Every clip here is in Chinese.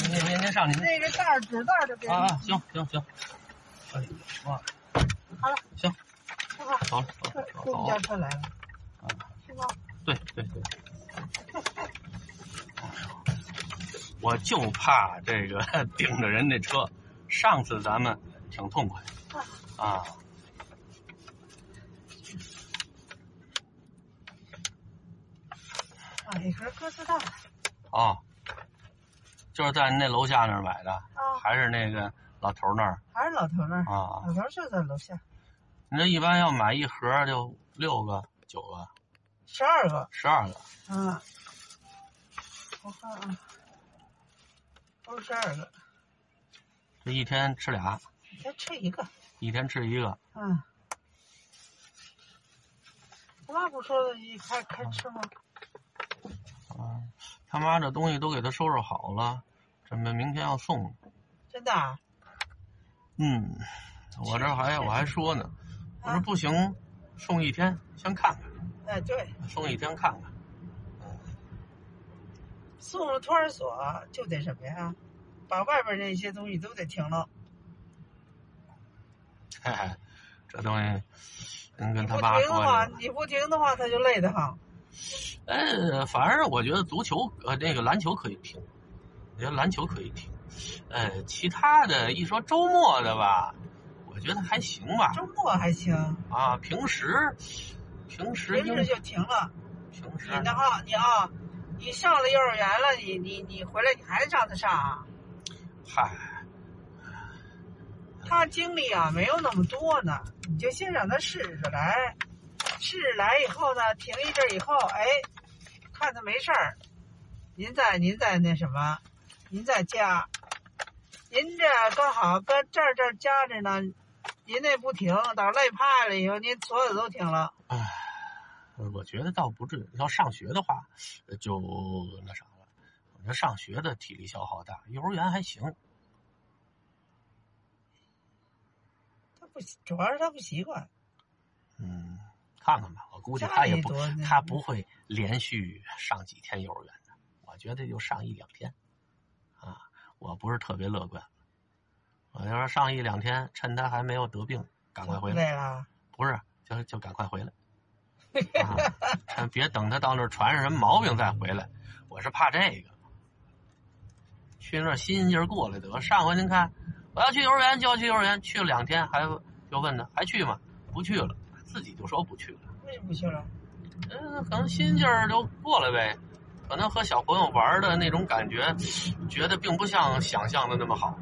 您您您上您那个袋儿纸袋儿的给啊啊，行行行，哎，哇，好了，行，是吧？好了，好了，公好了，交车来了，啊，是吧？对对对。我就怕这个 顶着人那车，上次咱们挺痛快啊。啊，一盒鸽子蛋哦，就是在那楼下那儿买的，啊，还是那个老头那儿还是老头那儿，啊？老头就在楼下，你这一般要买一盒就六个、九个、十二个，十二个，嗯，我看啊，都是十二个，这一天吃俩，一天吃一个，一天吃一个。嗯。我妈不说的一开开吃吗？啊，他妈这东西都给他收拾好了，准备明天要送。真的啊？嗯，我这还我还说呢，我说不行，送一天先看看，哎，对，送一天看看。送了托儿所就得什么呀？把外边那些东西都得停了。嘿嘿，这东西，您跟你不他妈说停的话，你不停的话，他就累得慌。呃，反正我觉得足球呃那个篮球可以停，我觉得篮球可以停。呃，其他的一说周末的吧，我觉得还行吧。周末还行，啊，平时平时平时就停了。平时你呢啊，你啊，你上了幼儿园了，你你你回来你还让他上啊？嗨，他精力啊没有那么多呢，你就先让他试试来，试试来以后呢，停一阵儿以后，哎，看他没事儿，您再您再那什么，您再加，您这刚好搁这儿这儿夹着呢，您那不停，到累怕了以后，您所有都停了。唉，我觉得倒不至于。要上学的话，呃就那啥了。我觉得上学的体力消耗大，幼儿园还行。他不，主要是他不习惯。嗯，看看吧，我估计他也不他不会连续上几天幼儿园的。我觉得就上一两天，啊，我不是特别乐观。我就说上一两天，趁他还没有得病，赶快回来。累了，不是，就就赶快回来。啊，趁别等他到那儿传上什么毛病再回来，我是怕这个。去那儿新鲜劲儿过来得。上回您看，我要去幼儿园就要去幼儿园，去了两天还就问他还去吗？不去了，自己就说不去了。为什么不去了？嗯，可能新鲜劲儿就过来呗。可能和小朋友玩的那种感觉，觉得并不像想象的那么好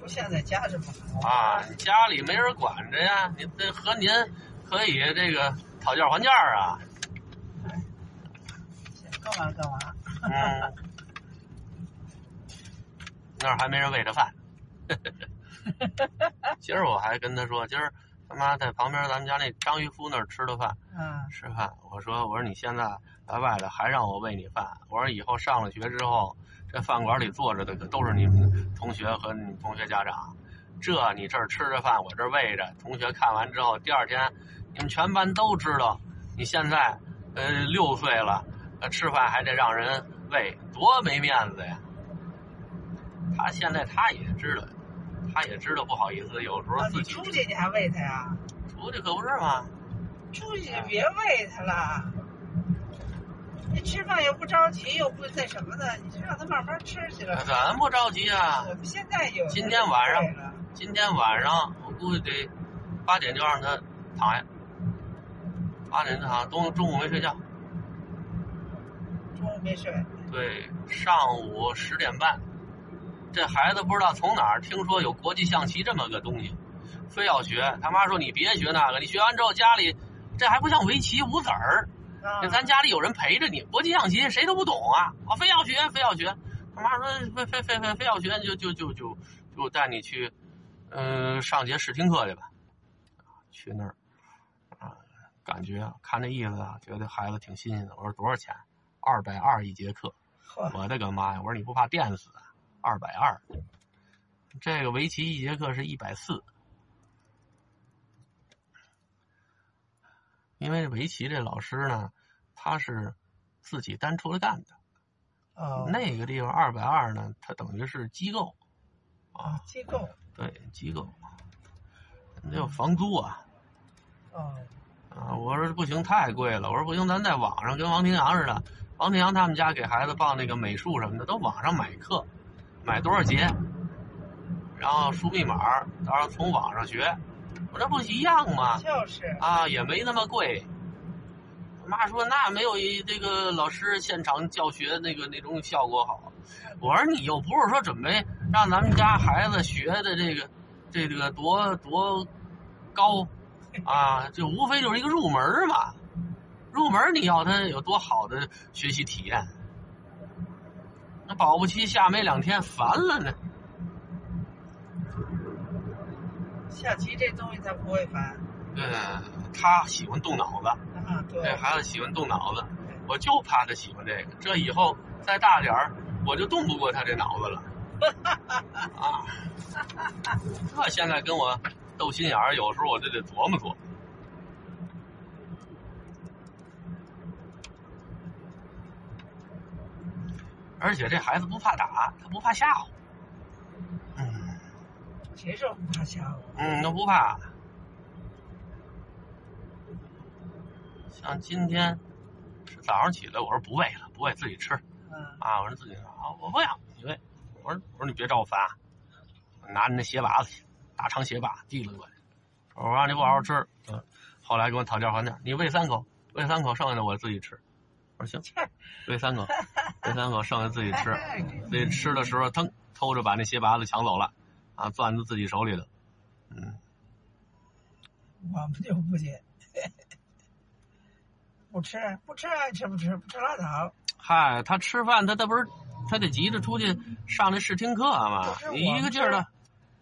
不像在家这么好啊。家里没人管着呀，你这和您可以这个讨价还价啊。干嘛干嘛？嗯，那儿还没人喂着饭。今儿我还跟他说，今儿他妈在旁边咱们家那张渔夫那儿吃的饭，嗯，吃饭。我说我说你现在在外头还让我喂你饭，我说以后上了学之后，这饭馆里坐着的可都是你们同学和你们同学家长，这你这儿吃着饭，我这儿喂着，同学看完之后，第二天你们全班都知道你现在呃六岁了，呃吃饭还得让人喂，多没面子呀！他现在他也知道，他也知道不好意思，有时候自己出去你还喂他呀？出去可不是吗？出去就别喂他了。你吃饭又不着急，又不那什么的，你就让他慢慢吃去了。咱不着急啊。我们现在有今天晚上今天晚上我估计得八点就让他躺下，八点就躺，中中午没睡觉。中午没睡，对，上午十点半，这孩子不知道从哪儿听说有国际象棋这么个东西，非要学。他妈说你别学那个，你学完之后家里这还不像围棋无子儿，啊咱家里有人陪着你。国际象棋谁都不懂啊，我非要学，非要学。他妈说非非非非非要学，就就就就就带你去，嗯、上节试听课去吧。去那儿啊，感觉啊，看这意思啊，觉得孩子挺新鲜的。我说多少钱？二百二一节课。我的个妈呀！我说你不怕电死啊？二百二，这个围棋一节课是一百四，因为围棋这老师呢，他是自己单出来干的。哦，那个地方二百二呢，他等于是机构。啊，机构，对机构，那有房租啊。哦，啊，我说不行，太贵了。我说不行，咱在网上跟王庭阳似的，王庭阳他们家给孩子报那个美术什么的，都网上买课，买多少节，然后输密码，然后从网上学。我这不一样吗？就是啊，也没那么贵。我妈说那没有一这个老师现场教学那个那种效果好。我说你又不是说准备让咱们家孩子学的这个这个多多高啊，就无非就是一个入门嘛。入门你要他有多好的学习体验？那保不齐下没两天烦了呢。下棋这东西他不会烦。嗯，他喜欢动脑子。啊，对。这孩子喜欢动脑子，我就怕他喜欢这个。这以后再大点儿，我就动不过他这脑子了。啊，这现在跟我斗心眼儿，有时候我就得琢磨琢磨。而且这孩子不怕打，他不怕吓唬。嗯。谁说不怕吓唬？嗯，都不怕。像今天是早上起来，我说不喂了，不喂自己吃。嗯。啊，我说自己啊，我不要你喂。我说我说你别找我烦，我拿你那鞋拔子去，大长鞋拔递了过来。我说让你不好好吃。嗯。后来跟我讨价还价，你喂三口，喂三口，剩下的我自己吃。我说行，喂三口，喂三口，剩下自己吃。自己吃的时候，腾偷着把那鞋拔子抢走了，啊，攥在自己手里了。嗯。我们就不接。不吃，不吃，爱吃不吃，不吃拉倒。嗨，他吃饭，他他不是，他得急着出去上那试听课嘛？你一个劲儿的，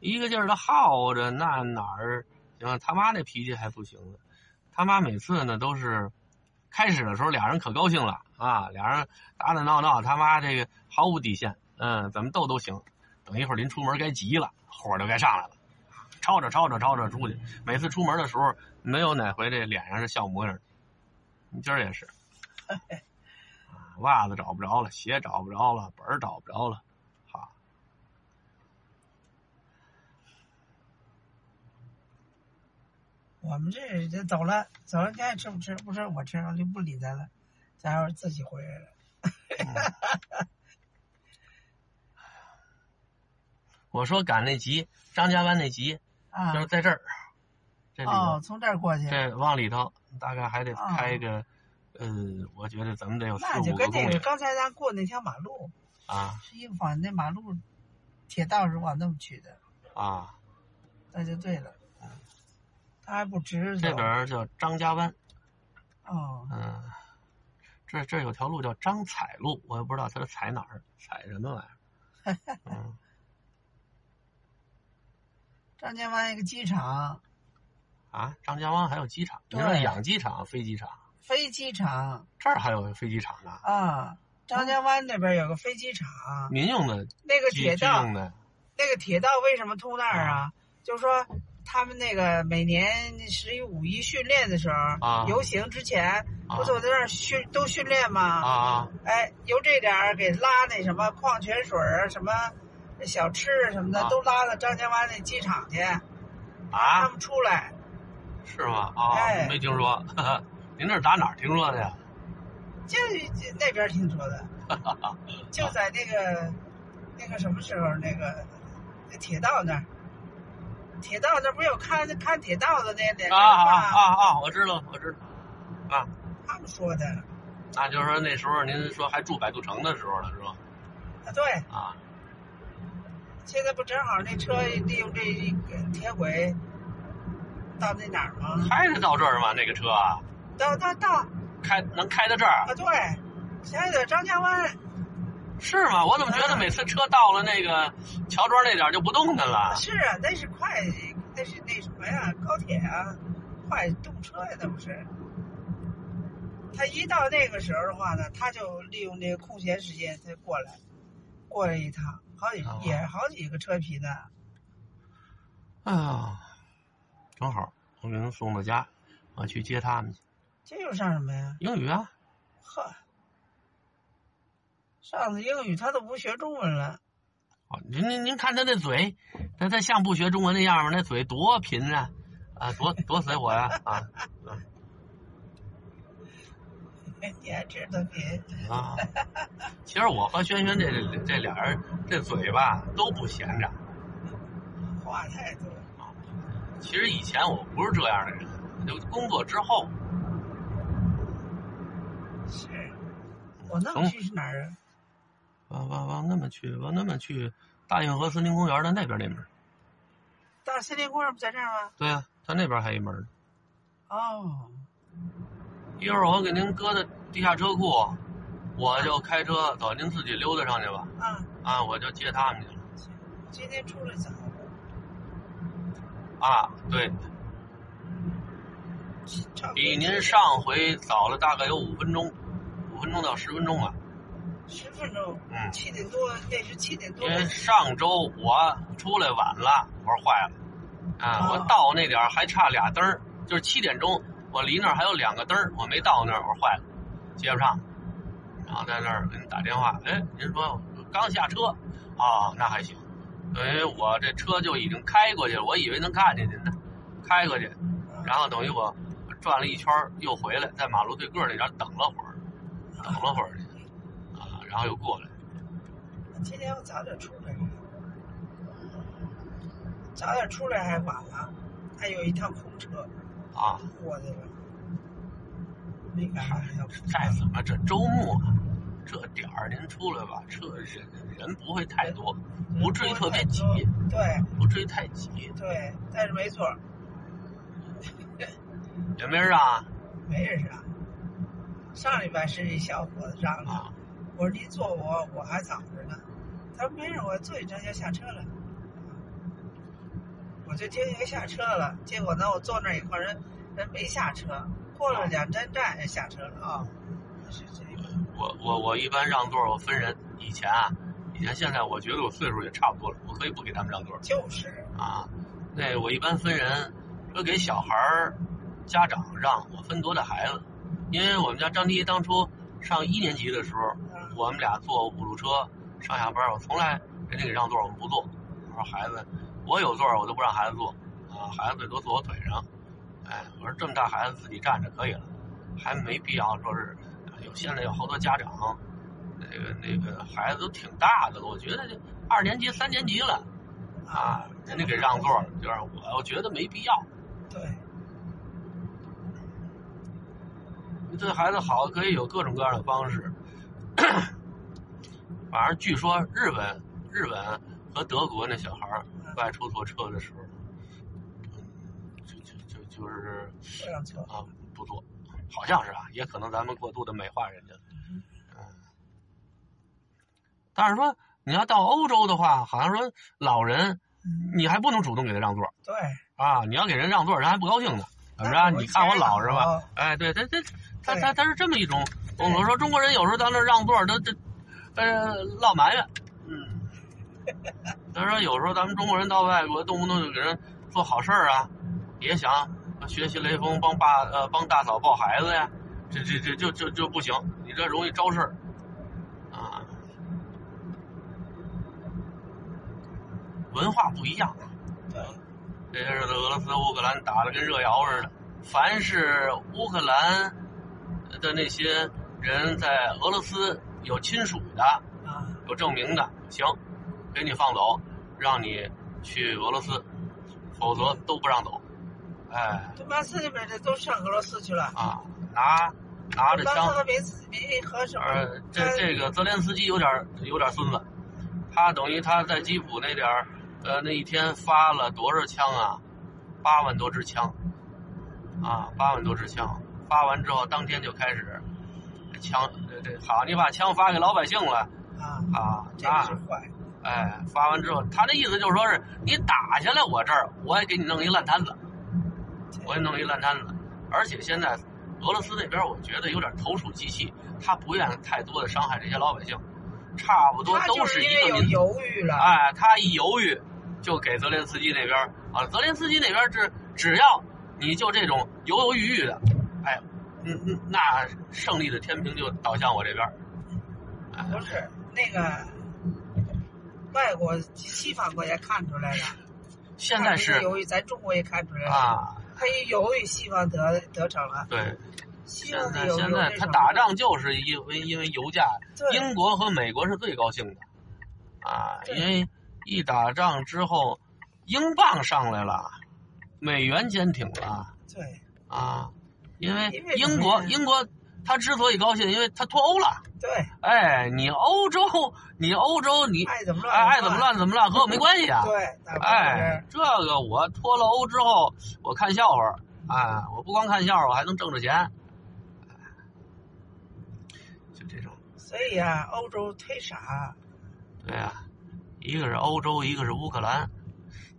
一个劲儿的耗着，那哪儿行？他妈那脾气还不行呢。他妈每次呢都是，开始的时候俩人可高兴了啊，俩人打打闹闹，他妈这个毫无底线，嗯，怎么斗都行。等一会儿临出门该急了，火就该上来了，吵着吵着吵着出去。每次出门的时候，没有哪回这脸上是笑模样。你今儿也是，袜子找不着了，鞋找不着了，本儿找不着了，好。我们这这走了，走了，你爱吃不吃？不吃我吃，我就不理他了。咱要是自己回来了。我说赶那集，张家湾那集，就是在这儿。哦，从这儿过去。对往里头。大概还得开个，呃，我觉得咱们得有四五个公里。刚才咱过那条马路啊，是一往那马路，铁道是往那么去的啊，那就对了。他还不直这边叫张家湾。哦。嗯，这这有条路叫张彩路，我也不知道它是踩哪儿，踩什么玩意儿。嗯。张家湾一个机场。啊，张家湾还有机场，你说养鸡场、飞机场？飞机场这儿还有飞机场呢。啊，张家湾那边有个飞机场，民用的，那个铁道，那个铁道为什么通那儿啊？就是说他们那个每年十一五一训练的时候，啊游行之前不都在那儿训都训练吗？啊，哎，由这点儿给拉那什么矿泉水啊，什么小吃什么的，都拉到张家湾那机场去，啊，他们出来。是吗？啊，没听说。您这打哪儿听说的呀？就那边听说的。就在那个那个什么时候，那个铁道那儿，铁道那儿不有看看铁道的那那啊啊啊啊！我知道，我知道。啊。他们说的。那就是说那时候您说还住百渡城的时候了，是吧？啊，对。啊。现在不正好那车利用这铁轨。到那哪儿吗？开得到这儿吗？那个车？到到到。开能开到这儿？啊，对，现在在张家湾。是吗？我怎么觉得每次车到了那个乔庄那点就不动弹了？是啊，那是快，那是那什么呀？高铁啊，快动车呀，那不是？他一到那个时候的话呢，他就利用这个空闲时间，他过来，过来一趟，好几也好几个车皮呢。哎呀。正好，我给他送到家，我去接他们去。这又上什么呀？英语啊。呵，上次英语他都不学中文了，哦，您您您看他那嘴，他他像不学中文那样吗？那嘴多贫啊，啊，多多随我呀啊 你还知道别啊！其实我和轩轩这这俩人这嘴巴都不闲着。话太多。其实以前我不是这样的人，就工作之后，是，我那么去是哪儿啊？往往往那么去，往那么去，大运河森林公园的那边那门。大森林公园不在这儿吗？对啊，他那边还一门呢。哦，一会儿我给您搁在地下车库，我就开车走，您自己溜达上去吧。啊，啊，我就接他们去了。今天出来早，啊，对，比您上回早了大概有五分钟，五分钟到十分钟吧。十分钟，嗯。七点多，那是七点多。因。为上周我出来晚了，我说坏了，啊，哦我到那点儿还差俩灯儿，就是七点钟，我离那儿还有两个灯儿，我没到那儿，我说坏了，接不上，然后在那儿给你打电话，哎，您说刚下车，啊，那还行，等于我这车就已经开过去了，我以为能看见您呢，开过去，然后等于我转了一圈又回来，在马路对个那点儿等了会儿，等了会儿。去，啊，然后又过来。今天我早点出来，早点出来还晚了，还有一趟空车啊，过去了，没赶上要再怎么这周末这点儿您出来吧，车人人不会太多，不至于特别挤，对不至于太挤，对，但是没错，也 没人啊？没人让。上礼拜是一小伙子让的，啊我说您坐我我还早着呢，他说没事，我坐一站就下车了。我就接一个下车了，结果呢，我坐那儿以后人人没下车，过了两站站也下车了啊、是这个，我我我一般让座我分人，以前啊，以前现在我觉得我岁数也差不多了，我可以不给他们让座就是啊。那我一般分人，说给小孩儿家长让，我分多大孩子，因为我们家张迪当初上一年级的时候，啊我们俩坐五路车上下班，我从来人家给让座我们不坐。我说孩子，我有座我都不让孩子坐，啊，孩子最多坐我腿上。哎，我说这么大孩子自己站着可以了，还没必要说是有现在有好多家长，那个那个孩子都挺大的了，我觉得这二年级三年级了啊，人家给让座儿，就让我我觉得没必要。对，你对孩子好可以有各种各样的方式。反正据说日本、日本和德国那小孩儿外出坐车的时候，嗯，就就就就是。啊不坐，好像是啊，也可能咱们过度的美化人家。嗯，但是说你要到欧洲的话，好像说老人嗯，你还不能主动给他让座对，啊，你要给人让座，人还不高兴呢。怎么着？你看我老是吧？哎，对，他他他他他是这么一种风格。说中国人有时候到那儿让座，他这呃落埋怨。嗯，他说有时候咱们中国人到外国，动不动就给人做好事儿啊，也想学习雷锋帮爸呃帮大嫂抱孩子呀，这这这就就就不行，你这容易招事儿啊。文化不一样，对，这些日子俄罗斯、乌克兰打的跟热窑似的。凡是乌克兰的那些人在俄罗斯有亲属的、啊，有证明的，行，给你放走，让你去俄罗斯，否则都不让走。哎顿巴斯那边的都上俄罗斯去了。啊，拿拿着枪？呃，这这个泽连斯基有点有点孙子，他等于他在基辅那点儿，呃，那一天发了多少枪啊？八万多支枪，啊，八万多支枪，发完之后当天就开始枪，这这好，你把枪发给老百姓了啊，啊，这是坏。哎，发完之后，他的意思就是说是你打下来我这儿，我也给你弄一烂摊子，我也弄一烂摊子。而且现在俄罗斯那边，我觉得有点投鼠忌器，他不愿太多的伤害这些老百姓，差不多都是一个。犹豫了。哎，他一犹豫，就给泽连斯基那边啊，泽连斯基那边是只要你就这种犹犹豫豫的，哎，那胜利的天平就倒向我这边。哎不是，那个外国西方国家看出来了，现在是由于咱中国也看出来了，啊，他也由于西方得得逞了，对，现在现在他打仗就是因为因为油价，英国和美国是最高兴的，啊，因为一打仗之后，英镑上来了，美元坚挺了对。啊，因为英国英国他之所以高兴，因为他脱欧了，对，哎，你欧洲你欧洲你爱怎么乱怎么乱怎么乱和我没关系啊，对，哎，这个我脱了欧之后，我看笑话，哎，我不光看笑话，我还能挣着钱，就这种。所以啊、欧洲忒傻，对呀、一个是欧洲，一个是乌克兰。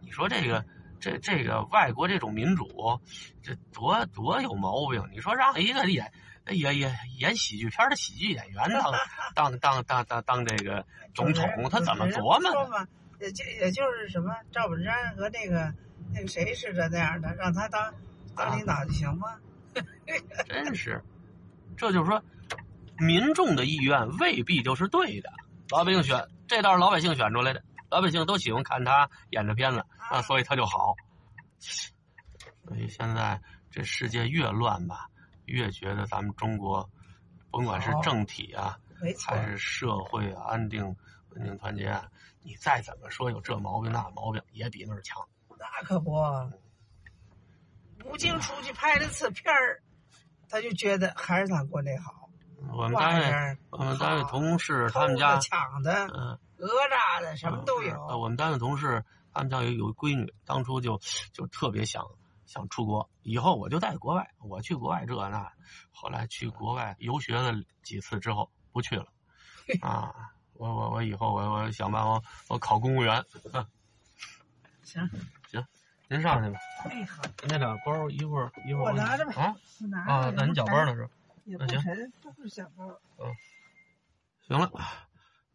你说这个这这个外国这种民主，这多多有毛病。你说让一个演演演演喜剧片的喜剧演员当当当当当当这个总统，他怎么琢磨？也就也就是什么赵本山和那个那个谁似的那样的，让他当当领导就行吗？真是，这就是说，民众的意愿未必就是对的。老百姓选，这倒是老百姓选出来的，老百姓都喜欢看他演的片子啊，所以他就好。所以现在这世界越乱吧，越觉得咱们中国，甭管是政体啊，还，是社会啊，安定、稳定、团结啊，你再怎么说有这毛病那毛病，也比那儿强。那可不。吴京出去拍了次片儿，他就觉得还是咱国内好。我们单位，我们单位同事他们家、，抢的、嗯。讹诈的，什么都呃，有。我们单位同事他们家有有闺女，当初就就特别想想出国，以后我就在国外，我去国外这那，后来去国外游学了几次之后不去了，啊，我我我以后我我想办法我考公务员，啊 行，您上去吧，哎好，那俩包一会儿一会儿我拿着吧啊我拿啊，那您搅包呢是吧？也不那行沉，都是小包。行了，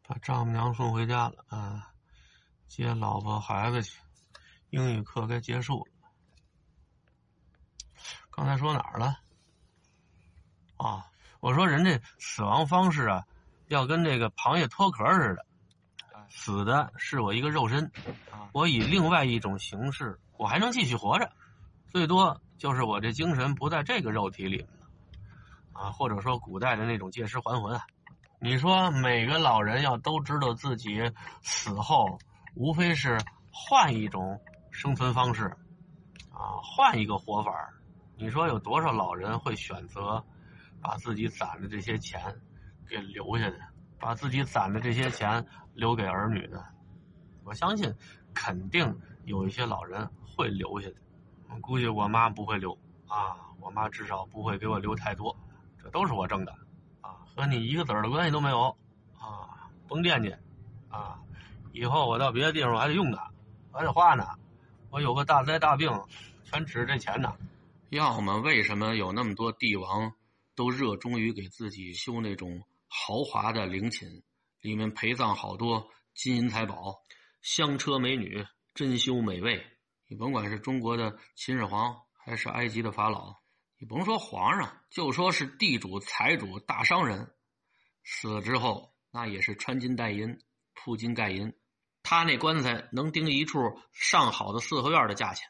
把丈母娘送回家了啊，接老婆孩子去，英语课该结束了。刚才说哪儿了？啊，我说人这死亡方式啊，要跟这个螃蟹脱壳似的，死的是我一个肉身，我以另外一种形式，我还能继续活着，最多就是我这精神不在这个肉体里了，啊，或者说古代的那种借尸还魂啊。你说每个老人要都知道自己死后无非是换一种生存方式，啊，换一个活法儿你说有多少老人会选择把自己攒的这些钱给留下的，把自己攒的这些钱留给儿女的？我相信肯定有一些老人会留下的。我估计我妈不会留啊，我妈至少不会给我留太多，都是我挣的。啊，和你一个子儿的关系都没有，啊，甭惦记，啊，以后我到别的地方我还得用它，还得花呢，我有个大灾大病，全指着这钱呢。要么为什么有那么多帝王都热衷于给自己修那种豪华的陵寝，里面陪葬好多金银财宝、香车美女、珍馐美味？你甭管是中国的秦始皇，还是埃及的法老，你甭说皇上，就说是地主、财主、大商人，死了之后那也是穿金戴银、铺金盖银。他那棺材能顶一处上好的四合院的价钱，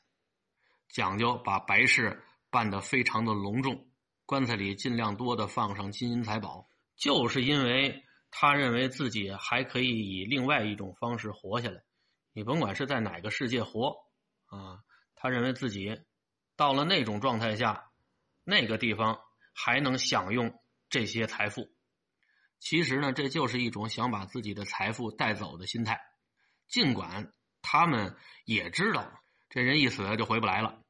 讲究把白事办得非常的隆重，棺材里尽量多的放上金银财宝，就是因为他认为自己还可以以另外一种方式活下来。你甭管是在哪个世界活，啊，他认为自己到了那种状态下，那个地方还能享用这些财富。其实呢，这就是一种想把自己的财富带走的心态。尽管他们也知道这人一死就回不来了，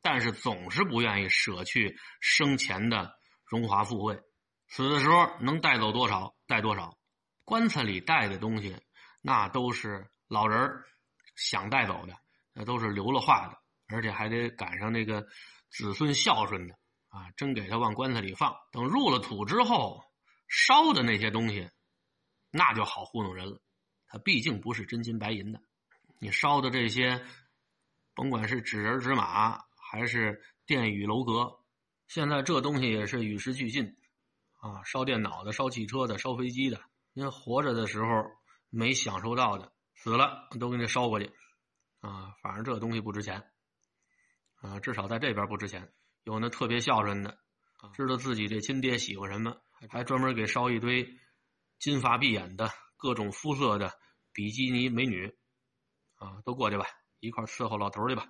但是总是不愿意舍去生前的荣华富贵。死的时候能带走多少带多少，棺材里带的东西那都是老人想带走的，那都是留了话的，而且还得赶上那个子孙孝顺的啊，真给他往棺材里放。等入了土之后，烧的那些东西，那就好糊弄人了。它毕竟不是真金白银的，你烧的这些，甭管是纸人纸马还是殿宇楼阁，现在这东西也是与时俱进，啊，烧电脑的、烧汽车的、烧飞机的，您活着的时候没享受到的，死了都给你烧过去，啊，反正这东西不值钱，啊，至少在这边不值钱。有那特别孝顺的，知道自己这亲爹喜欢什么，还专门给烧一堆金发碧眼的各种肤色的比基尼美女，啊，都过去吧，一块伺候老头去吧。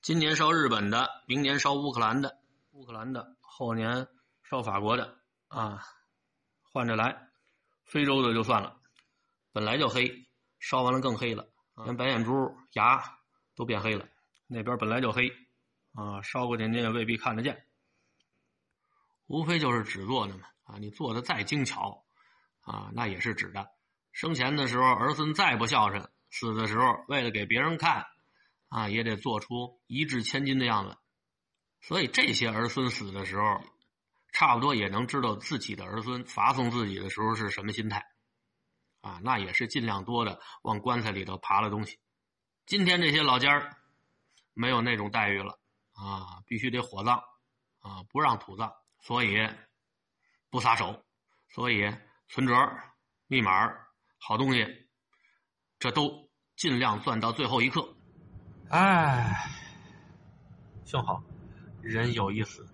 今年烧日本的，明年烧乌克兰的，乌克兰的后年烧法国的，啊，换着来。非洲的就算了，本来就黑，烧完了更黑了，连白眼珠、牙都变黑了。那边本来就黑，啊，烧过去你也未必看得见。无非就是纸做的嘛，啊，你做的再精巧，啊，那也是纸的。生前的时候儿孙再不孝顺，死的时候为了给别人看，啊，也得做出一掷千金的样子。所以这些儿孙死的时候。差不多也能知道自己的儿孙发送自己的时候是什么心态，啊，那也是尽量多的往棺材里头爬了东西。今天这些老家儿没有那种待遇了，啊，必须得火葬，啊，不让土葬，所以不撒手，所以存折、密码、好东西，这都尽量攥到最后一刻。哎，幸好人有一死。